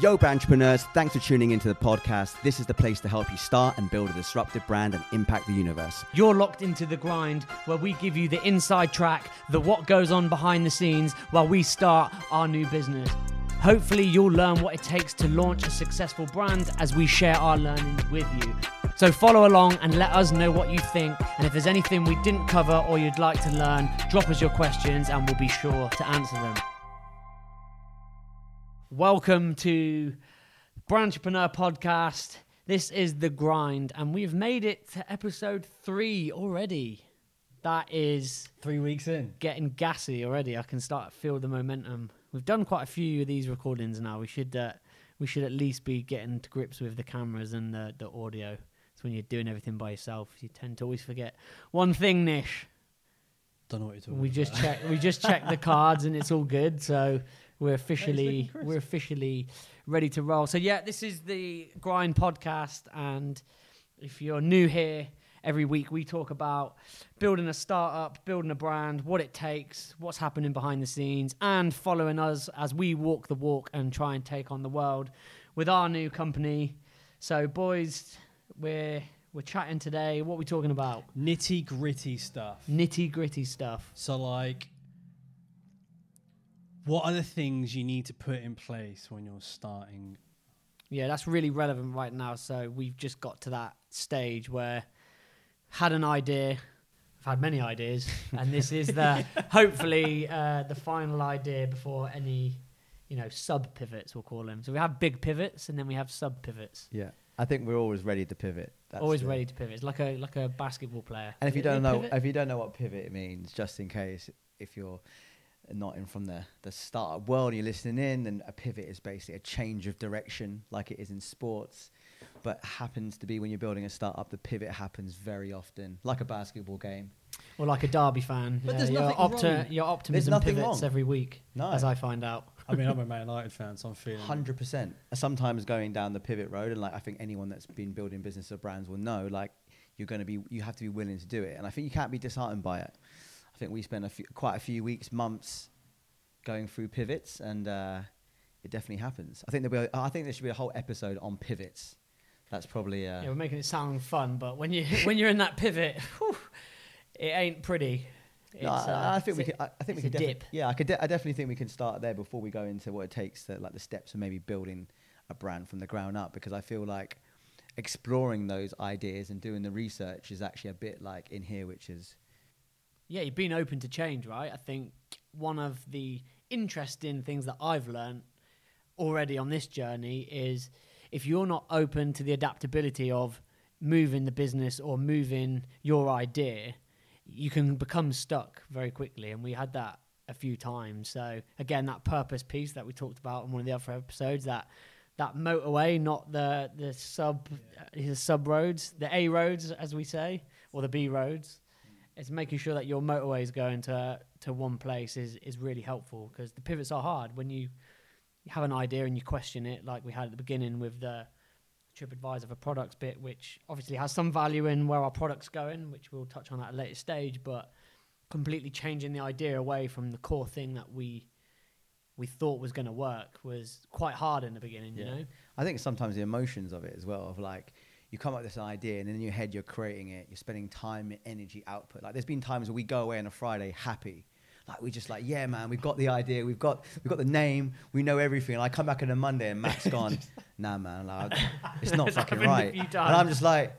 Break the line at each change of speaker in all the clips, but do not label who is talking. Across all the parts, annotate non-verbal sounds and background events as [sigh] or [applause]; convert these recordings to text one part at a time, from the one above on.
Yo, entrepreneurs, thanks for tuning into the podcast. This is the place to help you start and build a disruptive brand and impact the universe.
You're locked into the grind where we give you the inside track, the what goes on behind the scenes while we start our new business. Hopefully, you'll learn what it takes to launch a successful brand as we share our learnings with you. So, follow along and let us know what you think. And if there's anything we didn't cover or you'd like to learn, drop us your questions and we'll be sure to answer them. Welcome to Brandtrepreneur Podcast. This is The Grind, and we've made it to episode three already. That is
Three weeks in.
getting gassy already. I can start to feel the momentum. We've done quite a few of these recordings now. We should uh, we should at least be getting to grips with the cameras and the, the audio. It's when you're doing everything by yourself, you tend to always forget one thing, Nish.
Don't know what you're talking
We
about.
just check we just checked the [laughs] cards and it's all good. So we're officially we're officially ready to roll. So yeah, this is the Grind podcast and if you're new here, every week we talk about building a startup, building a brand, what it takes, what's happening behind the scenes and following us as we walk the walk and try and take on the world with our new company. So boys, we're we're chatting today. What are we talking about?
Nitty gritty stuff.
Nitty gritty stuff.
So, like, what are the things you need to put in place when you're starting?
Yeah, that's really relevant right now. So we've just got to that stage where had an idea. I've had many ideas, [laughs] and this is the hopefully uh, the final idea before any, you know, sub pivots we'll call them. So we have big pivots, and then we have sub pivots.
Yeah, I think we're always ready to pivot. That's
Always
the-
ready to pivot. It's like a like a basketball player.
And if you
Is it
don't know,
pivot?
if you don't know what pivot means, just in case, if you're not in from the the startup world, you're listening in, and a pivot is basically a change of direction, like it is in sports. But happens to be when you're building a startup, the pivot happens very often, like a basketball game.
or like a Derby fan.
But
uh,
there's
your,
nothing wrong.
your optimism
nothing
pivots
wrong.
every week,
No.
as I find out.
I mean, I'm a Man [laughs] United fan, so I'm feeling.
Hundred percent. Sometimes going down the pivot road, and like I think anyone that's been building business or brands will know, like you're going to be, you have to be willing to do it, and I think you can't be disheartened by it. I think we spent a few, quite a few weeks, months, going through pivots, and uh, it definitely happens. I think there'll be, a, I think there should be a whole episode on pivots. That's probably, uh,
Yeah, we're making it sound fun, but when you [laughs] when you're in that pivot, whew, it ain't pretty. It's,
no, I,
uh,
I think we could. I, I think we could. defi-
dip.
Yeah, I could. De- I definitely think we can start there before we go into what it takes to like the steps of maybe building a brand from the ground up. Because I feel like exploring those ideas and doing the research is actually a bit like in here, which is
yeah, you've been open to change, right? I think one of the interesting things that I've learned already on this journey is if you're not open to the adaptability of moving the business or moving your idea, you can become stuck very quickly. And we had that a few times. So again, that purpose piece that we talked about in one of the other episodes, that that motorway, not the the sub uh, the sub roads, the A roads as we say, or the B roads. It's making sure that your motorway is going to to one place is is really helpful because the pivots are hard when you have an idea and you question it, like we had at the beginning with the TripAdvisor for products bit, which obviously has some value in where our product's going, which we'll touch on at a later stage, but completely changing the idea away from the core thing that we we thought was going to work was quite hard in the beginning, you know.
I think sometimes the emotions of it as well, of like you come up with this idea and then in your head you're creating it, you're spending time, energy, output. Like there's been times where we go away on a Friday happy. Like we just like, yeah, man, we've got the idea, we've got we've got the name, we know everything. And I come back on a Monday and Matt's [laughs] gone, nah man, like, [laughs] it's not fucking right. And. I'm just like,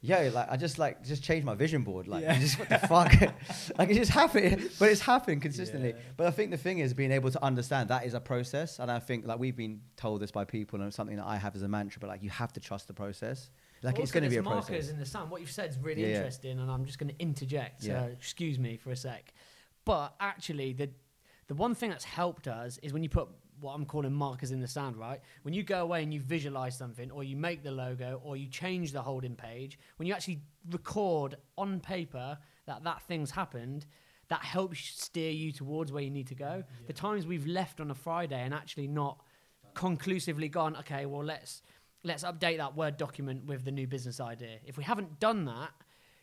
yeah, like I just like just changed my vision board. Like
Yeah.
just what the [laughs] fuck? [laughs] like it just happened, but it's happened consistently.
Yeah.
But I think the thing is being able to understand that is a process, and I think like we've been told this by people, and it's something that I have as a mantra. But like you have to trust the process. Like it's going to be a
markers
process.
in the sun. What you've said is really
Yeah,
interesting, and I'm just going to interject. So excuse me for a sec. But actually, the the one thing that's helped us is when you put what I'm calling markers in the sand, right? When you go away and you visualize something, or you make the logo, or you change the holding page, when you actually record on paper that that thing's happened, that helps steer you towards where you need to go. The times we've left on a Friday and actually not conclusively gone, okay, well let's let's update that word document with the new business idea. If we haven't done that,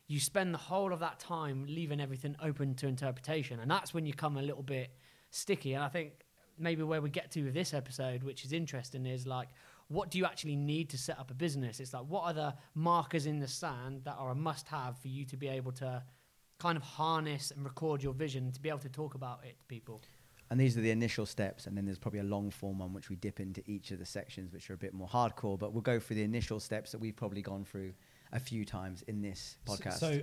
you spend the whole of that time leaving everything open to interpretation, and that's when you come a little bit sticky. And I think maybe where we get to with this episode, which is interesting, is like, what do you actually need to set up a business? It's like, what are the markers in the sand that are a must have for you to be able to kind of harness and record your vision to be able to talk about it to people?
And these are the initial steps, and then there's probably a long form one which we dip into each of the sections, which are a bit more hardcore. But we'll go through the initial steps that we've probably gone through a few times in this podcast.
So,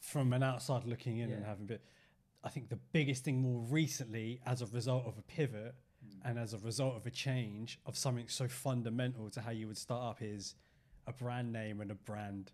from an outside looking in and
Yeah.
having bit, I think the biggest thing more recently, as a result of a pivot hmm. and as a result of a change of something so fundamental to how you would start up, is a brand name and a brand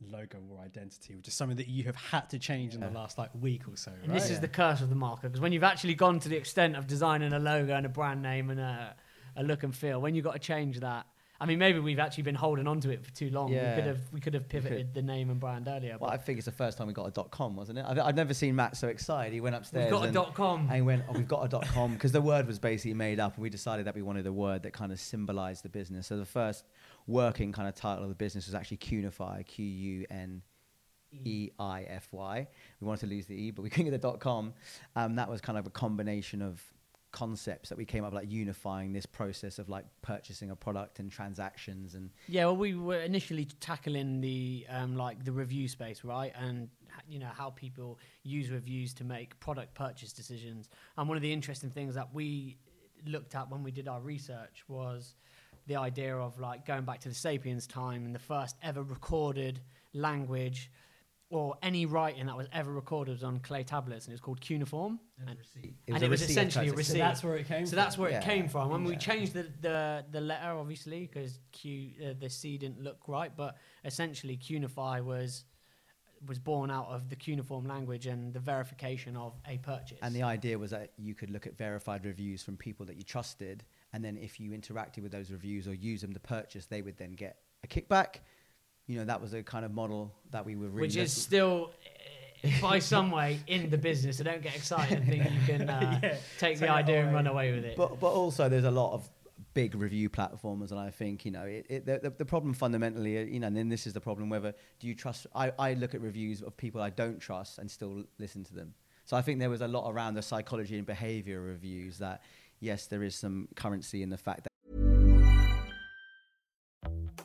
logo or identity, which is something that you have had to change in the last like week or so.
And
right?
this is the curse of the marker because when you've actually gone to the extent of designing a logo and a brand name and a, a look and feel, when you've got to change that, I mean, maybe we've actually been holding on to it for too long.
Yeah.
We could have we could have
could.
pivoted the name and brand earlier.
well, I think it's the first time we got a dot com, wasn't it? I've, I've never seen Matt so excited. He went upstairs.
we've got a dot com.
and he went, oh, we've got a dot com because the word was basically made up, and we decided that we wanted a word that kind of symbolized the business. So the first working kind of title of the business was actually Qunify, Q U N E I F Y. We wanted to lose the E, but we couldn't get the dot com. Um, that was kind of a combination of concepts that we came up with, like unifying this process of like purchasing a product and transactions and
Yeah, well, we were initially tackling the um, like the review space, right? And you know how people use reviews to make product purchase decisions. And one of the interesting things that we looked at when we did our research was the idea of like going back to the Sapiens time and the first ever recorded language or any writing that was ever recorded was on clay tablets, and it was called cuneiform. And, and
a
it was
receipt
essentially a
attached.
so
receipt.
that's where it came.
So
from.
that's where it came from. When we changed the, the, the letter, obviously, because Q uh, the C didn't look right, but essentially Cunify was was born out of the cuneiform language and the verification of a purchase.
And the idea was that you could look at verified reviews from people that you trusted, and then if you interacted with those reviews or used them to purchase, they would then get a kickback. You know, that was a kind of model that we were really.
which is still, uh, by some way, in the business. So don't get excited and think you can [laughs] uh,
Yeah,
take the idea and run away with it.
but but also there's a lot of big review platforms, and I think you know it, it, the, the, problem fundamentally, uh, you know, and then this is the problem: whether do you trust? I, I look at reviews of people I don't trust and still listen to them. So I think there was a lot around the psychology and behavior reviews that yes, there is some currency in the fact that.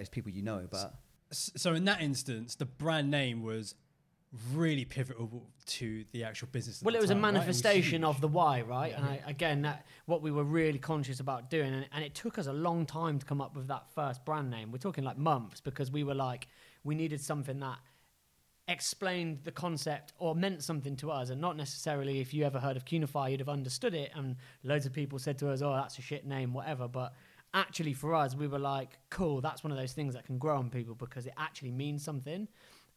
It's people you know, but
so in that instance, the brand name was really pivotal to the actual business.
Well, it was a
time, right? Was
manifestation of the why, right? And I, again, that what we were really conscious about doing, and, and it took us a long time to come up with that first brand name. We're talking like months because we were like, we needed something that explained the concept or meant something to us, and not necessarily if you ever heard of Cunify, you'd have understood it. And loads of people said to us, "Oh, that's a shit name, whatever." But actually, for us, we were like, "Cool, that's one of those things that can grow on people because it actually means something."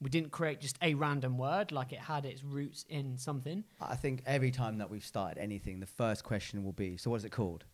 We didn't create just a random word; like it had its roots in something.
I think every time that we've started anything, the first question will be, "So what is it called?"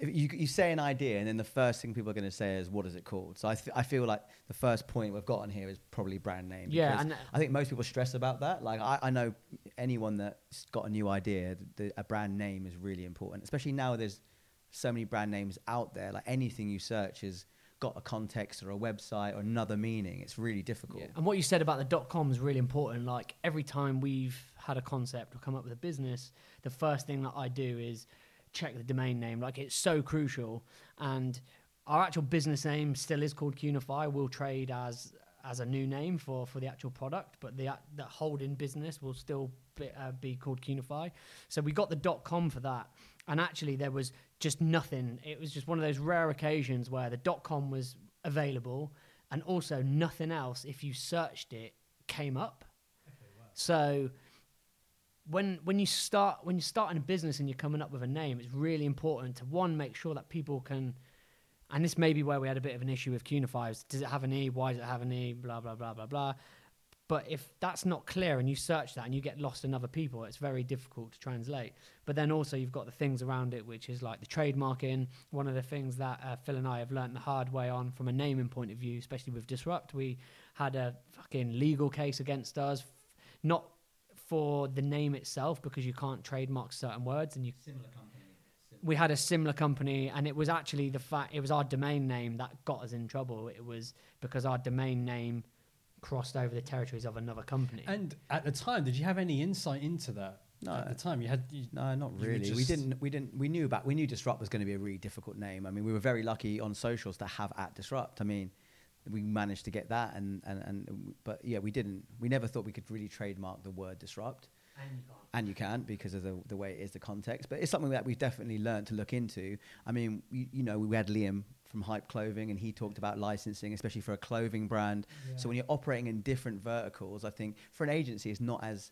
You, you say an idea, and then the first thing people are going to say is, "What is it called?" So I, th- I feel like the first point we've got on here is probably brand name.
Yeah, and- uh,
I think most people stress about that. Like I, I know anyone that's got a new idea, the, a brand name is really important, especially now. There's so many brand names out there. Like anything you search has got a context or a website or another meaning. It's really difficult.
And what you said about the dot com is really important. Like every time we've had a concept or come up with a business, the first thing that I do is check the domain name. Like it's so crucial. And our actual business name still is called Cunify. We'll trade as as a new name for, for the actual product, but the that holding business will still be, uh, be called Cunify. So we got the dot com for that, and actually there was just nothing. It was just one of those rare occasions where the dot com was available, and also nothing else. If you searched it, came up. So when when you start when you're starting a business and you're coming up with a name, it's really important to one make sure that people can. And this may be where we had a bit of an issue with Qnify. Does it have an E? Why does it have an E? Blah blah blah blah blah. But if that's not clear and you search that and you get lost in other people, it's very difficult to translate. But then also you've got the things around it, which is like the trademarking. One of the things that uh, Phil and I have learnt the hard way on from a naming point of view, especially with Disrupt, we had a fucking legal case against us, f- not for the name itself because you can't trademark certain words and you we had a similar company and it was actually the fact it was our domain name that got us in trouble it was because our domain name crossed over the territories of another company
And at the time, did you have any insight into that?
No.
At the time, you had. You,
No, not really. We didn't. We didn't. We knew about. We knew Disrupt was going to be a really difficult name. I mean, we were very lucky on socials to have at Disrupt. I mean, we managed to get that, and and and. But yeah, we didn't. We never thought we could really trademark the word Disrupt. and you can't because of the, the way it is the context. But it's something that we've definitely learned to look into. I mean, you, you know, we had Liam from Hype Clothing, and he talked about licensing, especially for a clothing brand. So when you're operating in different verticals, I think for an agency, it's not as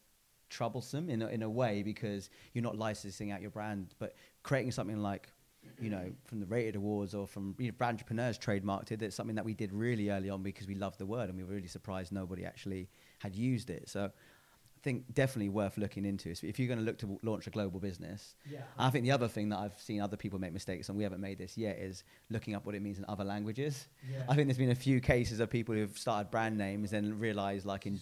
troublesome in a, in a way because you're not licensing out your brand, but creating something like you know, from the Rated Awards or from you know, Brandtrepreneurs trademarked it. It's something that we did really early on because we loved the word and we were really surprised nobody actually had used it. So think definitely worth looking into. So if you're going to look to w- launch a global business,
Yeah.
I think the other thing that I've seen other people make mistakes and we haven't made this yet is looking up what it means in other languages.
Yeah.
I think there's been a few cases of people who've started brand names and realised like in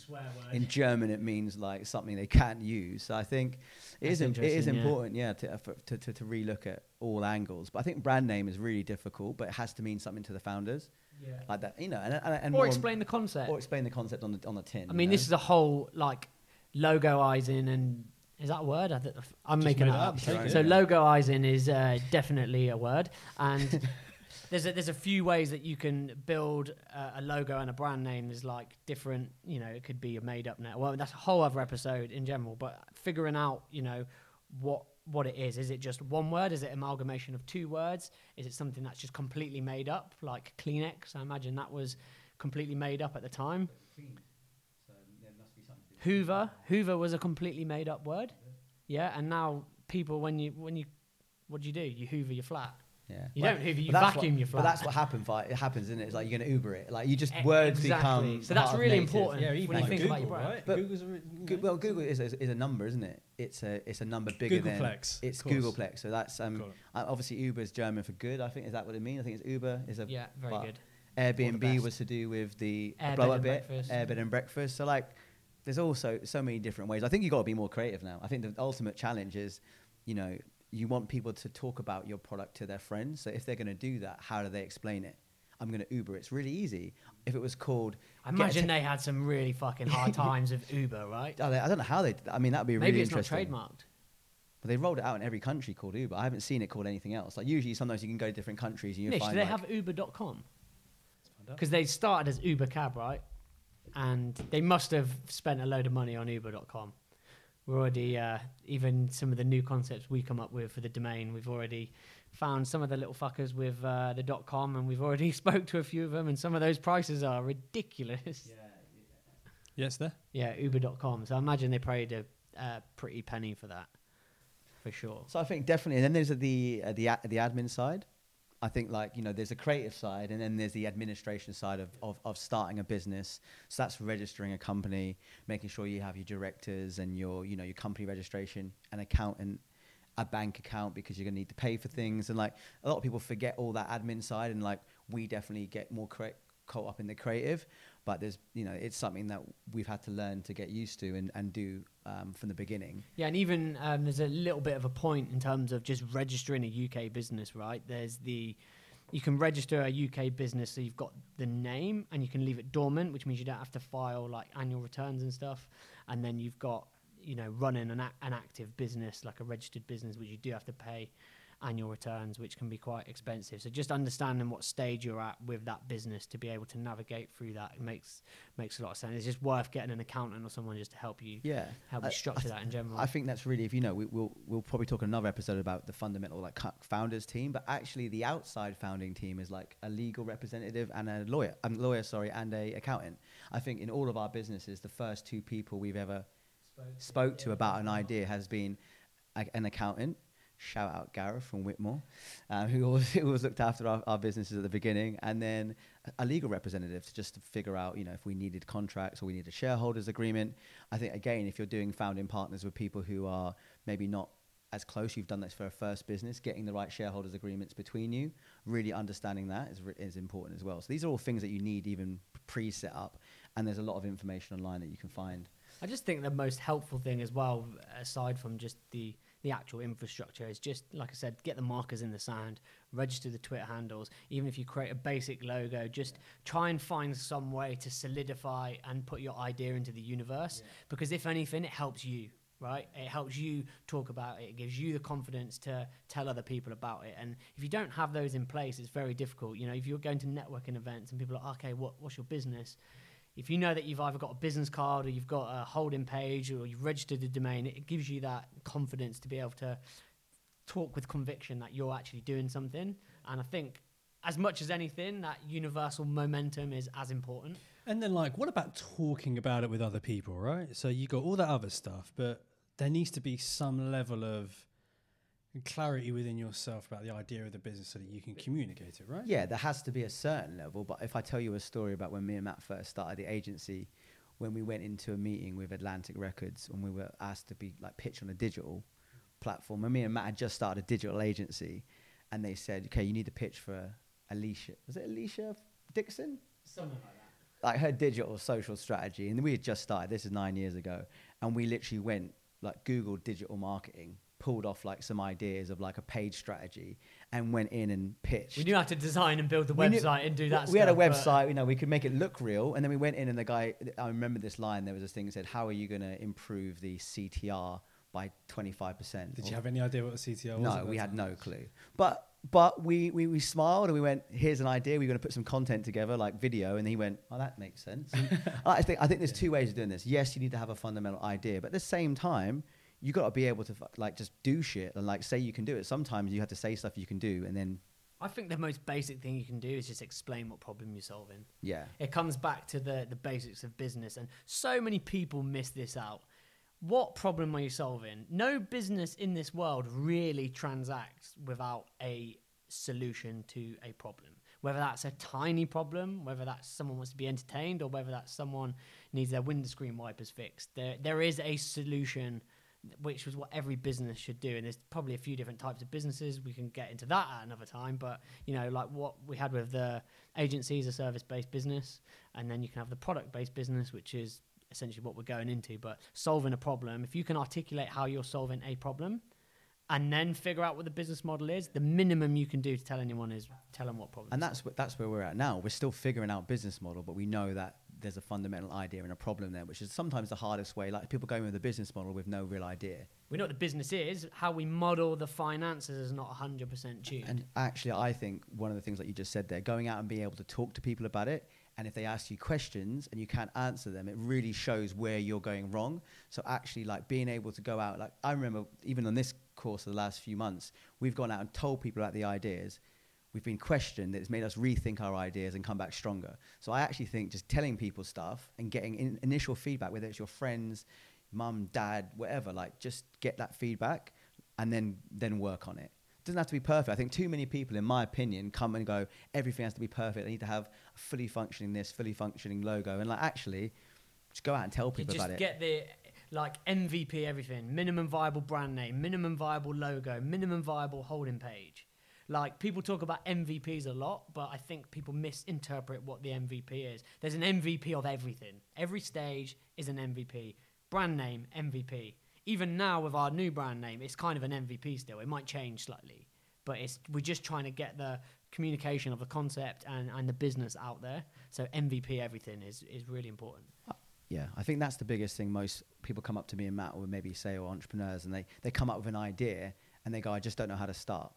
in German it means like something they can't use. So I think it is it is
yeah.
important, yeah, to, uh, for, to to to relook at all angles. But I think brand name is really difficult, but it has to mean something to the founders,
yeah.
like that, you know, and, and, and
or explain the concept
or explain the concept on the on the tin.
I mean, this is a whole like logoizing and is that a word? I th- I'm
Just
making
made
it
it
up.
up, take
it.
So logoizing is uh, definitely a word, and [laughs] there's a, there's a few ways that you can build uh, a logo and a brand name. There's like different, you know, it could be a made up now. Well, that's a whole other episode in general. But figuring out, you know, what what it is. Is it just one word? Is it amalgamation of two words? Is it something that's just completely made up, like Kleenex? I imagine that was completely made up at the time. Hoover. Hoover was a completely made up word. Yeah, and now people, when you when you, what do you do? You Hoover your flat.
Yeah.
You
Well,
don't Hoover, you vacuum
what,
your flat.
But that's what happens. Like, it happens, isn't it? It's like you're going to Uber it. Like you just
E-
words
exactly.
become.
So that's
part
really
native.
important.
yeah,
when
even
you
like
think
Google,
about your brand.
right?
But
Google's a, re- you
Go-
know,
well, googol is a, is a number, isn't it? It's a it's a number bigger than
googolplex,
it's
of course.
googolplex. So that's um
Got
uh, obviously Uber is German for good. I think is that what it means? I think it's Uber is a
Yeah, very good.
Airbnb was to do with the, the blow up bit,
breakfast.
Airbed and breakfast. So like, there's also so many different ways. I think you've got to be more creative now. I think the ultimate challenge is, you know, you want people to talk about your product to their friends. So if they're going to do that, how do they explain it? I'm going to Uber. It's really easy. If it was called,
I imagine
ta-
they had some really fucking hard [laughs] times of Uber, right?
Oh, I don't know how they. I mean, that'd be
Maybe
really
it's not
interesting.
trademarked.
But they rolled it out in every country called Uber. I haven't seen it called anything else. Like usually, sometimes you can go to different countries and you
Nish, do
find
they
like,
have Uber.com? Because they started as Uber Cab, right? And they must have spent a load of money on Uber.com. We're already, uh, even some of the new concepts we come up with for the domain, we've already found some of the little fuckers with uh, the .com, and we've already [laughs] spoke to a few of them, and some of those prices are ridiculous. Yeah.
Yes, there.
Yeah, Uber.com. So I imagine they paid a uh, pretty penny for that, for sure.
So I think definitely, and then there's the uh, the a- the admin side. I think like you know there's a creative side, and then there's the administration side of, of of starting a business. So that's registering a company, making sure you have your directors and your you know your company registration, an accountant, a bank account because you're gonna need to pay for things, and like a lot of people forget all that admin side, and like we definitely get more correct caught up in the creative but there's you know it's something that we've had to learn to get used to and, and do um, from the beginning
Yeah, and even um, there's a little bit of a point in terms of just registering a UK business, right? There's the you can register a UK business, so you've got the name, and you can leave it dormant, which means you don't have to file like annual returns and stuff. And then you've got you know running an, a- an active business, like a registered business, which you do have to pay. Annual returns, which can be quite expensive. So just understanding what stage you're at with that business to be able to navigate through that makes makes a lot of sense. It's just worth getting an accountant or someone just to help you
Yeah,
help
I-
you structure that in general.
I think that's really, if you know, we, we'll we'll probably talk another episode about the fundamental like founders team, but actually the outside founding team is like a legal representative and a lawyer, um, lawyer, sorry, and a accountant. I think in all of our businesses, the first two people we've ever spoke to about an idea has been a, an accountant. Shout out Gareth from Whitmore, uh, who always, [laughs] always looked after our, our businesses at the beginning, and then a- a legal representative to just to figure out, you know, if we needed contracts or we needed a shareholders agreement. I think again, if you're doing founding partners with people who are maybe not as close, you've done this for a first business, getting the right shareholders agreements between you, really understanding that is, is important as well. So these are all things that you need even pre-set up, and there's a lot of information online that you can find.
I just think the most helpful thing as well, aside from just the the actual infrastructure, is just like I said, get the markers in the sand, register the Twitter handles. Even if you create a basic logo, just try and find some way to solidify and put your idea into the universe. Because if anything, it helps you. Right, it helps you talk about it. It gives you the confidence to tell other people about it. And if you don't have those in place, it's very difficult. You know, if you're going to networking events and people are, okay, what, what's your business? If you know that you've either got a business card or you've got a holding page or you've registered a domain, it gives you that confidence to be able to talk with conviction that you're actually doing something. And I think, as much as anything, that universal momentum is as important.
And then, like, what about talking about it with other people, right? So you got all that other stuff, but there needs to be some level of clarity within yourself about the idea of the business so that you can communicate it, right?
Yeah, there has to be a certain level. But if I tell you a story about when me and Matt first started the agency, when we went into a meeting with Atlantic Records and we were asked to be like pitched on a digital platform, and me and Matt had just started a digital agency, and they said, "Okay, you need to pitch for Alesha. Was it Alesha Dixon?
Something like that.
like her digital social strategy, and we had just started. This is nine years ago, and we literally went like Google digital marketing, pulled off like some ideas of like a page strategy, and went in and pitched.
We knew how to design and build the
We knew-
website and do that
We had a website, you know, we could make it look real, and then we went in, and the guy, I remember this line. There was this thing that said, "How are you going to improve the CTR by 25 percent?"
Did you have any idea what a CTO was?
No, we had
time?
no clue. But but we, we, we smiled and we went, here's an idea. We're going to put some content together, like video. And he went, oh, that makes sense. [laughs] I think I think there's two ways of doing this. Yes, you need to have a fundamental idea, but at the same time, you got to be able to like just do shit and like say you can do it. Sometimes you have to say stuff you can do, and then
I think the most basic thing you can do is just explain what problem you're solving.
yeah,
It comes back to the, the basics of business, and so many people miss this out. What problem are you solving? No business in this world really transacts without a solution to a problem. Whether that's a tiny problem, whether that's someone wants to be entertained, or whether that's someone needs their windscreen wipers fixed, there, there is a solution, which was what every business should do. And there's probably a few different types of businesses. We can get into that at another time. But you know, like what we had with the agencies, a service-based business, and then you can have the product-based business, which is essentially what we're going into. But solving a problem, if you can articulate how you're solving a problem, and then figure out what the business model is, the minimum you can do to tell anyone is tell them what problem.
and that's what that's where we're at now. We're still figuring out business model, but we know that there's a fundamental idea and a problem there, which is sometimes the hardest way. Like people going with a business model with no real idea.
we know what the business is. How we model the finances is not 100% tuned.
And actually, I think one of the things that you just said there, going out and being able to talk to people about it, and if they ask you questions and you can't answer them, it really shows where you're going wrong. So actually, like being able to go out, like I remember even on this course of the last few months, we've gone out and told people about the ideas. We've been questioned. It's made us rethink our ideas and come back stronger. So I actually think just telling people stuff and getting in initial feedback, whether it's your friends, mum, dad, whatever, like just get that feedback and then then work on it. doesn't have to be perfect. I think too many people, in my opinion, come and go, everything has to be perfect. They need to have a fully functioning this, fully functioning logo. And like actually, just go out and tell people
just
about it.
get the like MVP everything, minimum viable brand name, minimum viable logo, minimum viable holding page. Like people talk about MVPs a lot, but I think people misinterpret what the MVP is. There's an MVP of everything. Every stage is an MVP. Brand name MVP. Even now with our new brand name, it's kind of an MVP still. It might change slightly, but it's we're just trying to get the communication of the concept and, and the business out there. So MVP everything is is really important.
Yeah, I think that's the biggest thing. Most people come up to me and Matt, or maybe say, or entrepreneurs, and they, they come up with an idea and they go, I just don't know how to start.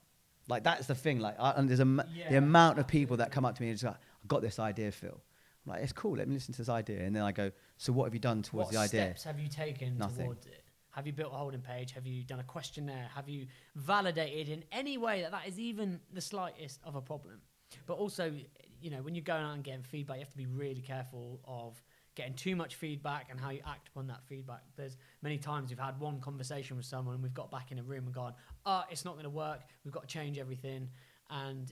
Like that's the thing. Like, I, and there's a,
Yeah,
the amount of people that come up to me and just like, "I got this idea, Phil." I'm like, "It's cool. Let me listen to this idea." And then I go, "So what have you done towards
what
the idea?"
steps have you taken
Nothing.
towards it? Have you built a holding page? Have you done a questionnaire? Have you validated in any way that that is even the slightest of a problem? But also, you know, when you're going out and getting feedback, you have to be really careful of getting too much feedback and how you act upon that feedback. There's many times we've had one conversation with someone and we've got back in a room and gone, "Oh, it's not going to work. We've got to change everything." And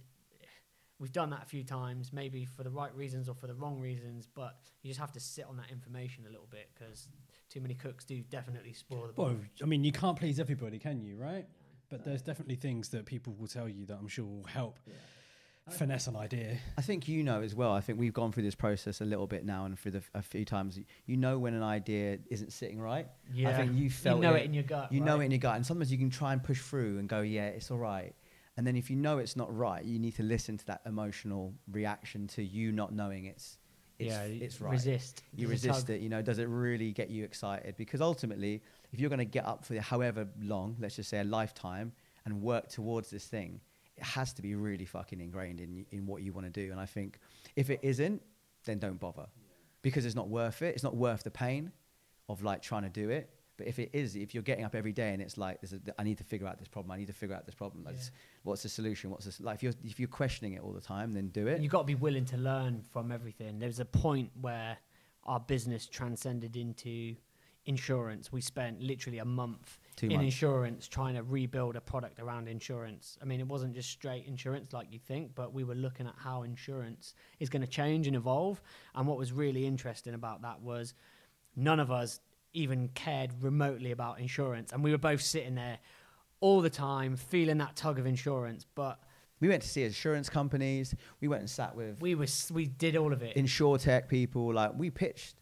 we've done that a few times, maybe for the right reasons or for the wrong reasons. But you just have to sit on that information a little bit because too many cooks do definitely spoil the
Well. I mean, you can't please everybody, can you? Right? But there's definitely things that people will tell you that I'm sure will help finesse an idea.
I think you know as well. I think we've gone through this process a little bit now, and through the, a few times, you know when an idea isn't sitting right. I think you felt
know it, in your gut.
You know it in your gut, and sometimes you can try and push through and go, "Yeah, it's all right." And then if you know it's not right, you need to listen to that emotional reaction to you not knowing it's it's,
yeah,
it's right.
Resist.
You
There's
resist it. You know, does it really get you excited? Because ultimately, if you're going to get up for however long, let's just say a lifetime, and work towards this thing, it has to be really fucking ingrained in in what you want to do. And I think if it isn't, then don't bother, because it's not worth it. It's not worth the pain of like trying to do it. But if it is, if you're getting up every day and it's like, there's a, I need to figure out this problem. I need to figure out this problem. Like,
Yeah.
What's the solution? What's this? Like, if you're if you're questioning it all the time, then do it.
You've got to be willing to learn from everything. There was a point where our business transcended into insurance. We spent literally a month
Two
in
months.
insurance trying to rebuild a product around insurance. I mean, it wasn't just straight insurance like you think, but we were looking at how insurance is going to change and evolve. And what was really interesting about that was none of us even cared remotely about insurance. And we were both sitting there all the time feeling that tug of insurance. But
We went to see insurance companies. We went and sat with
we were we did all of it
insure tech people. Like we pitched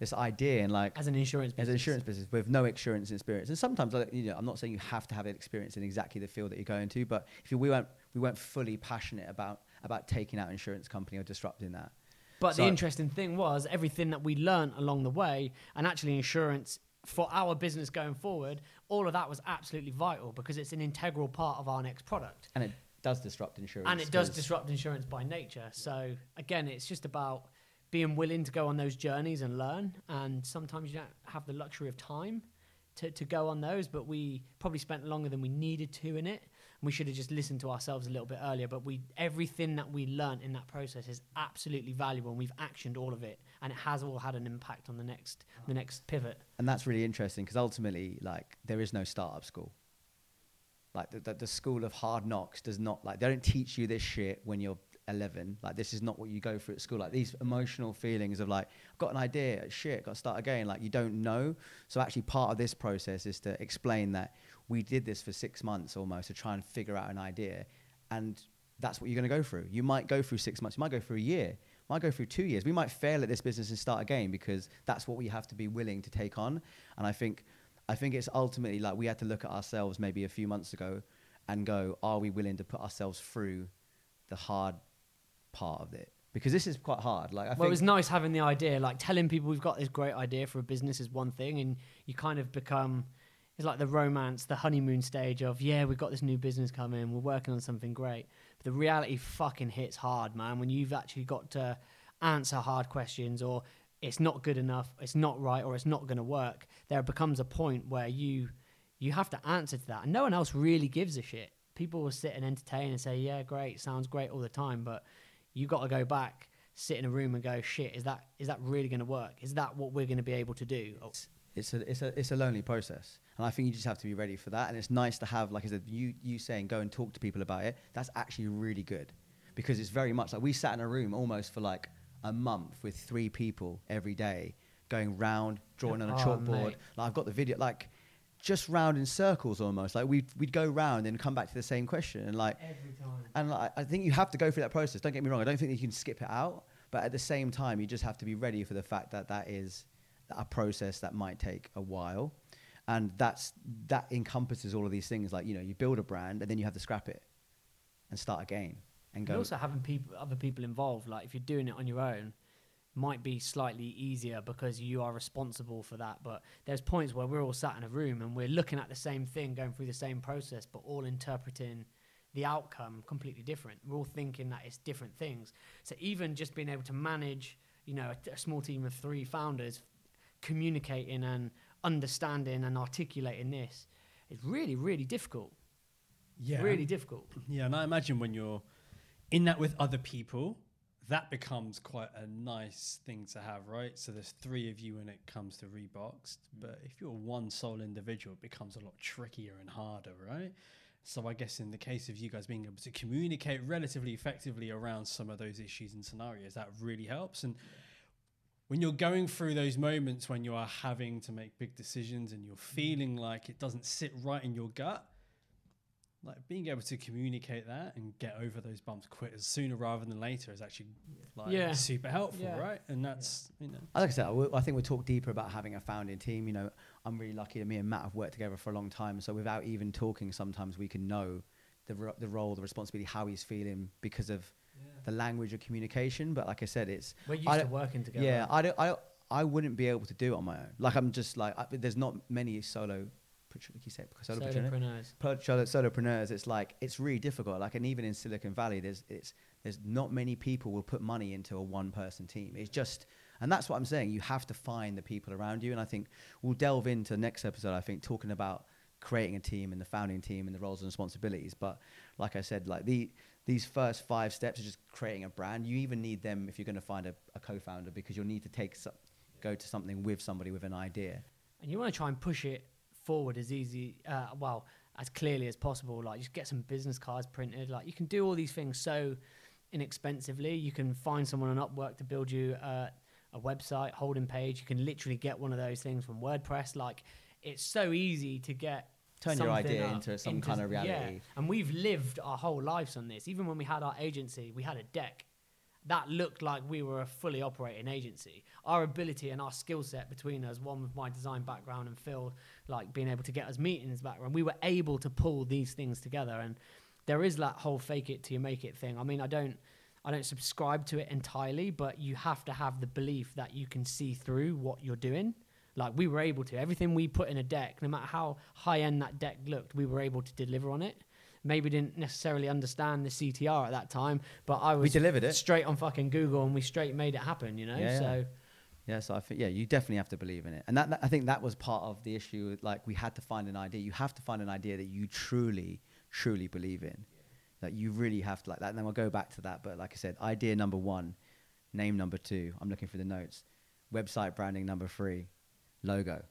this idea and like
as an insurance
as
business.
an insurance business with no insurance experience. And sometimes, like, you know, I'm not saying you have to have experience in exactly the field that you're going to, but if you, we weren't we weren't fully passionate about about taking out insurance company or disrupting that.
But
So-
the interesting thing was everything that we learned along the way, and actually insurance for our business going forward, all of that was absolutely vital because it's an integral part of our next product.
And it does disrupt insurance.
And it does disrupt insurance by nature. So again, it's just about being willing to go on those journeys and learn. And sometimes you don't have the luxury of time to, to go on those, but we probably spent longer than we needed to in it. And we should have just listened to ourselves a little bit earlier. But we everything that we learned in that process is absolutely valuable and we've actioned all of it. And it has all had an impact on the next the next pivot.
and that's really interesting because ultimately, like, there is no startup school. Like the, the, the school of hard knocks does not like they don't teach you this shit when you're 11. Like this is not what you go through at school. Like these emotional feelings of like I've got an idea, shit, got to start again. Like you don't know. So actually, part of this process is to explain that we did this for six months almost to try and figure out an idea, and that's what you're going to go through. You might go through six months. You might go through a year. Might go through two years. We might fail at this business and start again because that's what we have to be willing to take on. And I think, I think it's ultimately like we had to look at ourselves maybe a few months ago and go, are we willing to put ourselves through the hard part of it? Because this is quite hard. Like I
well, it was nice having the idea. Like telling people we've got this great idea for a business is one thing, and you kind of become. It's like the romance, the honeymoon stage of yeah, we've got this new business coming, we're working on something great. But the reality fucking hits hard, man. When you've actually got to answer hard questions, or it's not good enough, it's not right, or it's not going to work. There becomes a point where you you have to answer to that, and no one else really gives a shit. People will sit and entertain and say, "Yeah, great, sounds great" all the time, but you got to go back, sit in a room, and go, "Shit, is that is that really going to work? Is that what we're going to be able to do?" Oh,
it's a it's a it's a lonely process, and I think you just have to be ready for that. And it's nice to have, like I said, you you saying go and talk to people about it. That's actually really good because it's very much like we sat in a room almost for like a month with three people every day, going round, drawing on a
Oh,
chalkboard.
mate.
Like I've got the video, like just round in circles almost. Like we'd we'd go round and come back to the same question, and like
Every time.
and like, I think you have to go through that process. Don't get me wrong. I don't think that you can skip it out. But at the same time, you just have to be ready for the fact that that is a process that might take a while. And that's that encompasses all of these things. Like you know, you build a brand and then you have to scrap it and start again and
And
go.
also having people, other people involved. Like if you're doing it on your own, might be slightly easier because you are responsible for that. But there's points where we're all sat in a room and we're looking at the same thing, going through the same process, but all interpreting the outcome completely different. We're all thinking that it's different things. So even just being able to manage, you know, a, a small team of three founders, communicating and understanding and articulating this is really, really difficult.
Yeah.
Really difficult.
Yeah, and I imagine when you're in that with other people, that becomes quite a nice thing to have, right? So there's three of you when it comes to Reeboks, mm. but if you're one sole individual, it becomes a lot trickier and harder, right? So I guess in the case of you guys being able to communicate relatively effectively around some of those issues and scenarios, that really helps. And when you're going through those moments when you are having to make big decisions and you're mm. feeling like it doesn't sit right in your gut, like being able to communicate that and get over those bumps quick sooner rather than later is actually like
Yeah.
super helpful,
Yeah.
right? And that's you know
Like I said, I, think we'll talk deeper about having a founding team. You know, I'm really lucky that me and Matt have worked together for a long time. So without even talking, sometimes we can know the ro- the role, the responsibility, how he's feeling because of the language of communication. But like I said, it's
We're used
I
to working together.
Yeah, I don't. I I wouldn't be able to do it on my own. Like I'm just like I, there's not many solo. You solo
Solopreneurs.
solopreneurs, it's like it's really difficult. Like, and even in Silicon Valley, there's it's there's not many people will put money into a one person team. It's just, and that's what I'm saying. You have to find the people around you, and I think we'll delve into the next episode. I think talking about creating a team and the founding team and the roles and responsibilities. But like I said, like the these first five steps are just creating a brand. You even need them if you're going to find a, a co-founder because you'll need to take so- go to something with somebody with an idea.
and you want to try and push it forward as easy, uh, well, as clearly as possible. Like, just get some business cards printed. Like, you can do all these things so inexpensively. You can find someone on Upwork to build you uh, a website, holding page. You can literally get one of those things from WordPress. Like, it's so easy to get.
Turn your idea
up
into some kind of
Yeah,
reality.
and we've lived our whole lives on this. Even when we had our agency, we had a deck that looked like we were a fully operating agency. Our ability and our skill set between us, one with my design background and Phil, like being able to get us meetings background, we were able to pull these things together. And there is that whole fake it till you make it thing. I mean, I don't, I don't subscribe to it entirely, but you have to have the belief that you can see through what you're doing. Like we were able to, everything we put in a deck, no matter how high end that deck looked, we were able to deliver on it. Maybe didn't necessarily understand the CTR at that time, but I was we
delivered it.
straight on fucking Google and we straight made it happen, you know?
Yeah, yeah.
so
Yeah, so I think yeah, you definitely have to believe in it, and that, that- I think that was part of the issue. Like we had to find an idea. You have to find an idea that you truly, truly believe in. Like you really have to like that. And then we'll go back to that. But like I said, idea number one, name number two. I'm looking for the notes. Website branding number three, logo.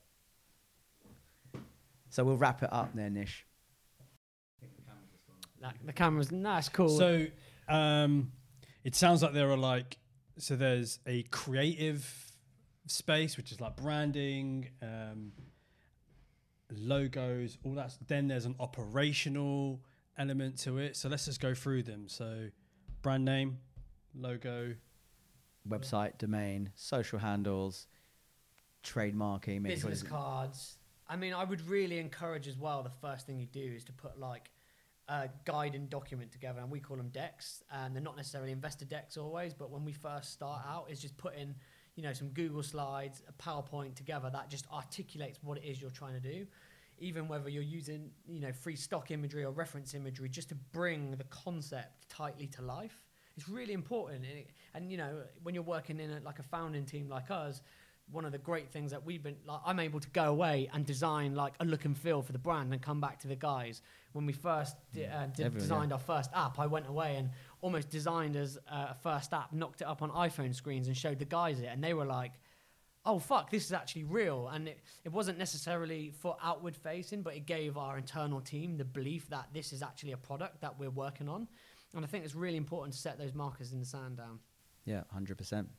So we'll wrap it up there, Nish.
That, the camera's, nice, cool.
So um, it sounds like there are like so there's a creative space which is like branding, um, logos, all that. Then there's an operational element to it. So let's just go through them. So brand name, logo.
Website, domain, social handles, trademarking, make
business cards. I mean, I would really encourage as well. The first thing you do is to put like a guide and document together, and we call them decks. And they're not necessarily investor decks always, but when we first start out, is just putting you know some Google slides, a PowerPoint together that just articulates what it is you're trying to do. Even whether you're using you know free stock imagery or reference imagery, just to bring the concept tightly to life. It's really important, and, and you know when you're working in a, like a founding team like us, one of the great things that we've been like I'm able to go away and design like a look and feel for the brand and come back to the guys. When we first di- uh,
Everyone,
designed our first app, I went away and almost designed as uh, a first app, knocked it up on iPhone screens and showed the guys it, and they were like, "Oh fuck, this is actually real." And it, it wasn't necessarily for outward facing, but it gave our internal team the belief that this is actually a product that we're working on. And I think it's really important to set those markers in the sand down.
Yeah, hundred percent.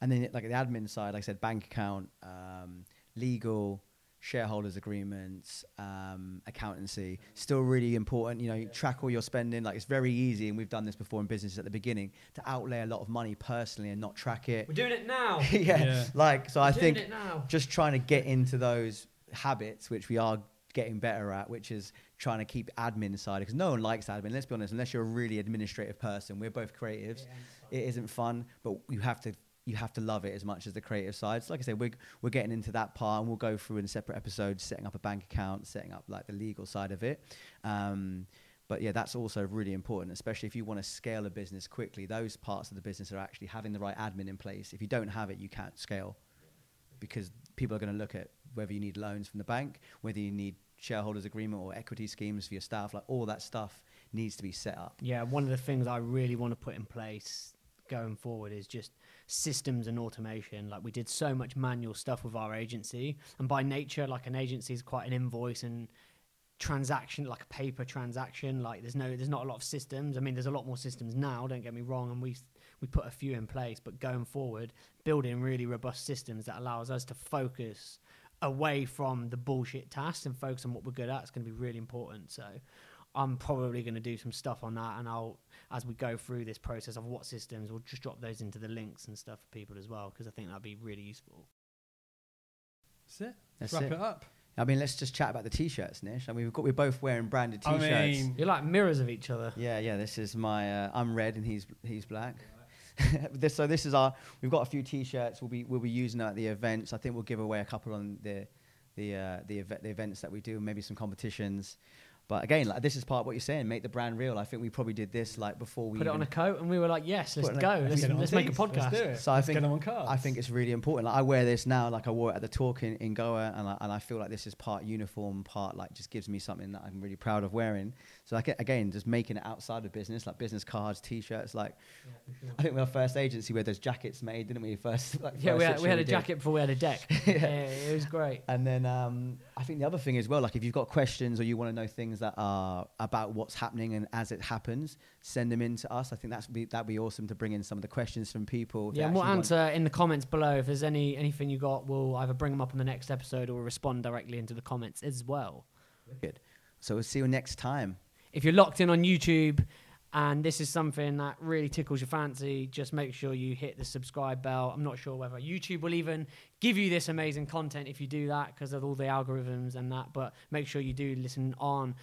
And then like the admin side, like I said, bank account, um, legal, shareholders agreements, um, accountancy, still really important. You know, you track all your spending. Like it's very easy, and we've done this before in business at the beginning to outlay a lot of money personally and not track it.
We're doing it now. [laughs]
yeah,
Yeah.
like so. I
We're
think
doing it now.
just trying to get into those habits, which we are getting better at, which is trying to keep admin side because no one likes admin. Let's be honest, unless you're a really administrative person, we're both creatives. It isn't fun, but you have to you have to love it as much as the creative side. So like I said, we're we're getting into that part, and we'll go through in separate episodes, setting up a bank account, setting up like the legal side of it. Um, But yeah, that's also really important, especially if you want to scale a business quickly. Those parts of the business are actually having the right admin in place. If you don't have it, you can't scale because people are going to look at whether you need loans from the bank, whether you need shareholders agreement or equity schemes for your staff, like all that stuff needs to be set up.
Yeah, one of the things I really want to put in place going forward is just systems and automation. Like we did so much manual stuff with our agency, and by nature, like an agency is quite an invoice and transaction, like a paper transaction. Like there's no, there's not a lot of systems. I mean, there's a lot more systems now. Don't get me wrong, and we we put a few in place, but going forward, building really robust systems that allows us to focus away from the bullshit tasks and focus on what we're good at is going to be really important. So I'm probably going to do some stuff on that, and I'll as we go through this process of what systems, we'll just drop those into the links and stuff for people as well because I think that'd be really useful.
That's it.
That's
Wrap
it.
it up.
I mean, let's just chat about the t-shirts, Nish. I mean, we've got we're both wearing branded t-shirts.
I mean-
You're like mirrors of each other.
yeah, yeah. This is my. Uh, I'm red and he's he's black. [laughs] this, so this is our. We've got a few t-shirts. We'll be we'll be using them at the events. I think we'll give away a couple on the the uh, the, eve- the events that we do. Maybe some competitions. But again, like this is part of what you're saying. Make the brand real. I think we probably did this like before we
Put it on a coat, and we were like, "Yes, let's go. Let's,
get it on
let's make a podcast."
do it.
So I
Let's
think
get on cards.
I think it's really important. Like I wear this now, like I wore it at the talk in, in Goa, and I, and I feel like this is part uniform, part like just gives me something that I'm really proud of wearing. So like again, just making it outside of business, like business cards, t-shirts. Like I think we our first agency where those jackets made, didn't we? [laughs] First, like,
Yeah,
first
we had, we had a
did.
jacket before we had a deck. [laughs] yeah. it was great.
And then um, I think the other thing as well, like if you've got questions or you want to know things that are about what's happening and as it happens, send them in to us. I think that's be that'd be awesome to bring in some of the questions from people.
Yeah, and we'll answer in the comments below if there's any anything you got. We'll either bring them up in the next episode or respond directly into the comments as well.
Good. So we'll see you next time.
If you're locked in on YouTube and this is something that really tickles your fancy, just make sure you hit the subscribe bell. I'm not sure whether YouTube will even give you this amazing content if you do that because of all the algorithms and that, but make sure you do listen on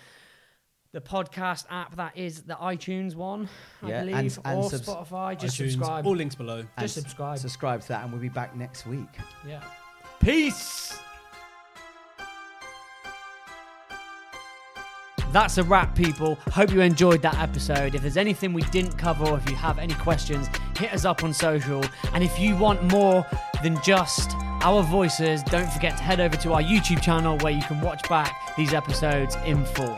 the podcast app that is the iTunes one, I
Yeah, and-
believe,
and
or
subs-
Spotify. Just
iTunes,
subscribe.
All links below.
And
Just
s-
subscribe.
Subscribe to that, and we'll be back next week.
Yeah. Peace. That's a wrap, people. Hope you enjoyed that episode. If there's anything we didn't cover, or if you have any questions, hit us up on social. And if you want more than just our voices, don't forget to head over to our YouTube channel where you can watch back these episodes in full.